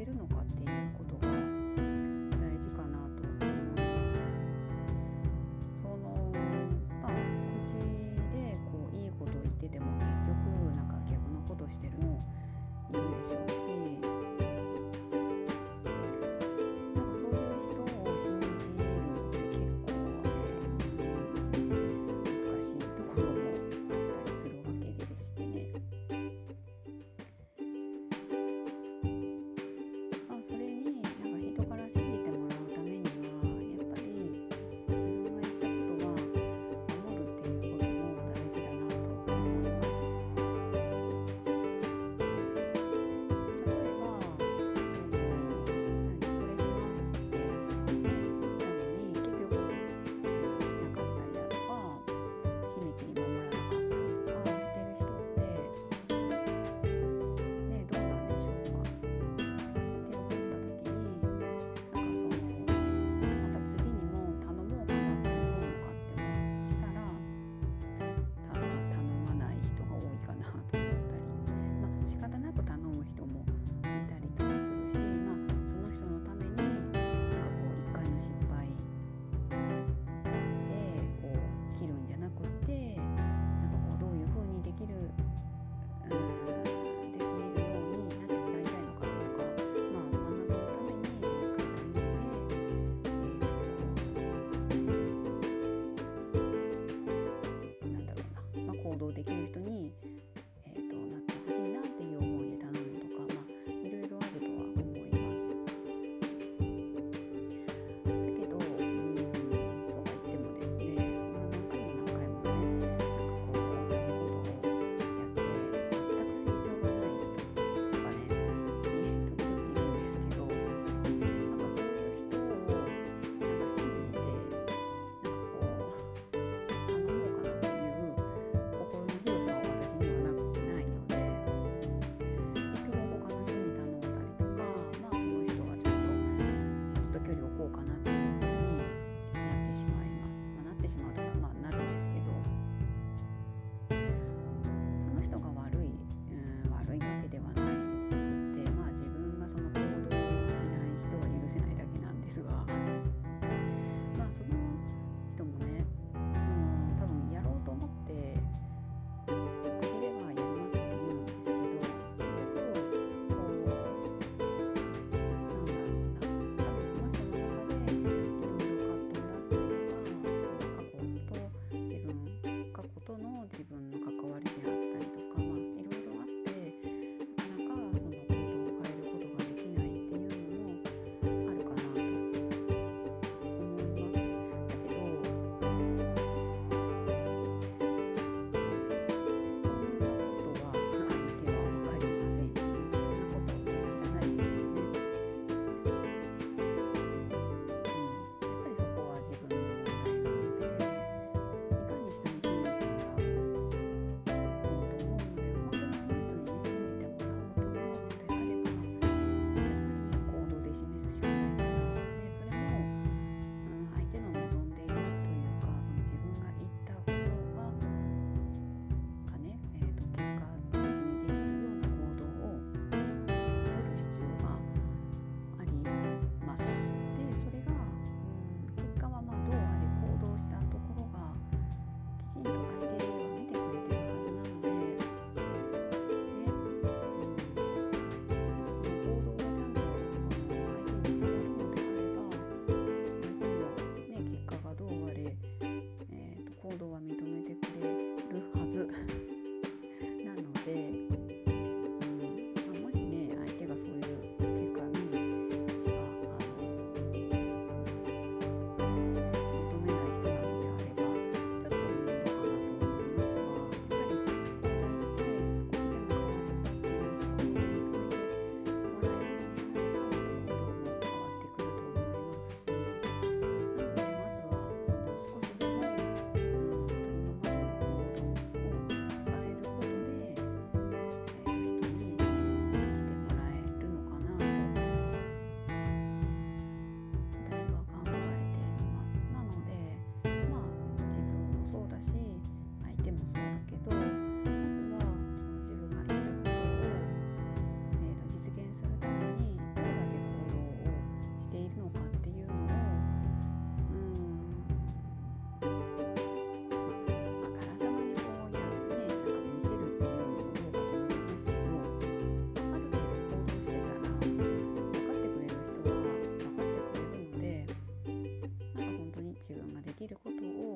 てるのかきることを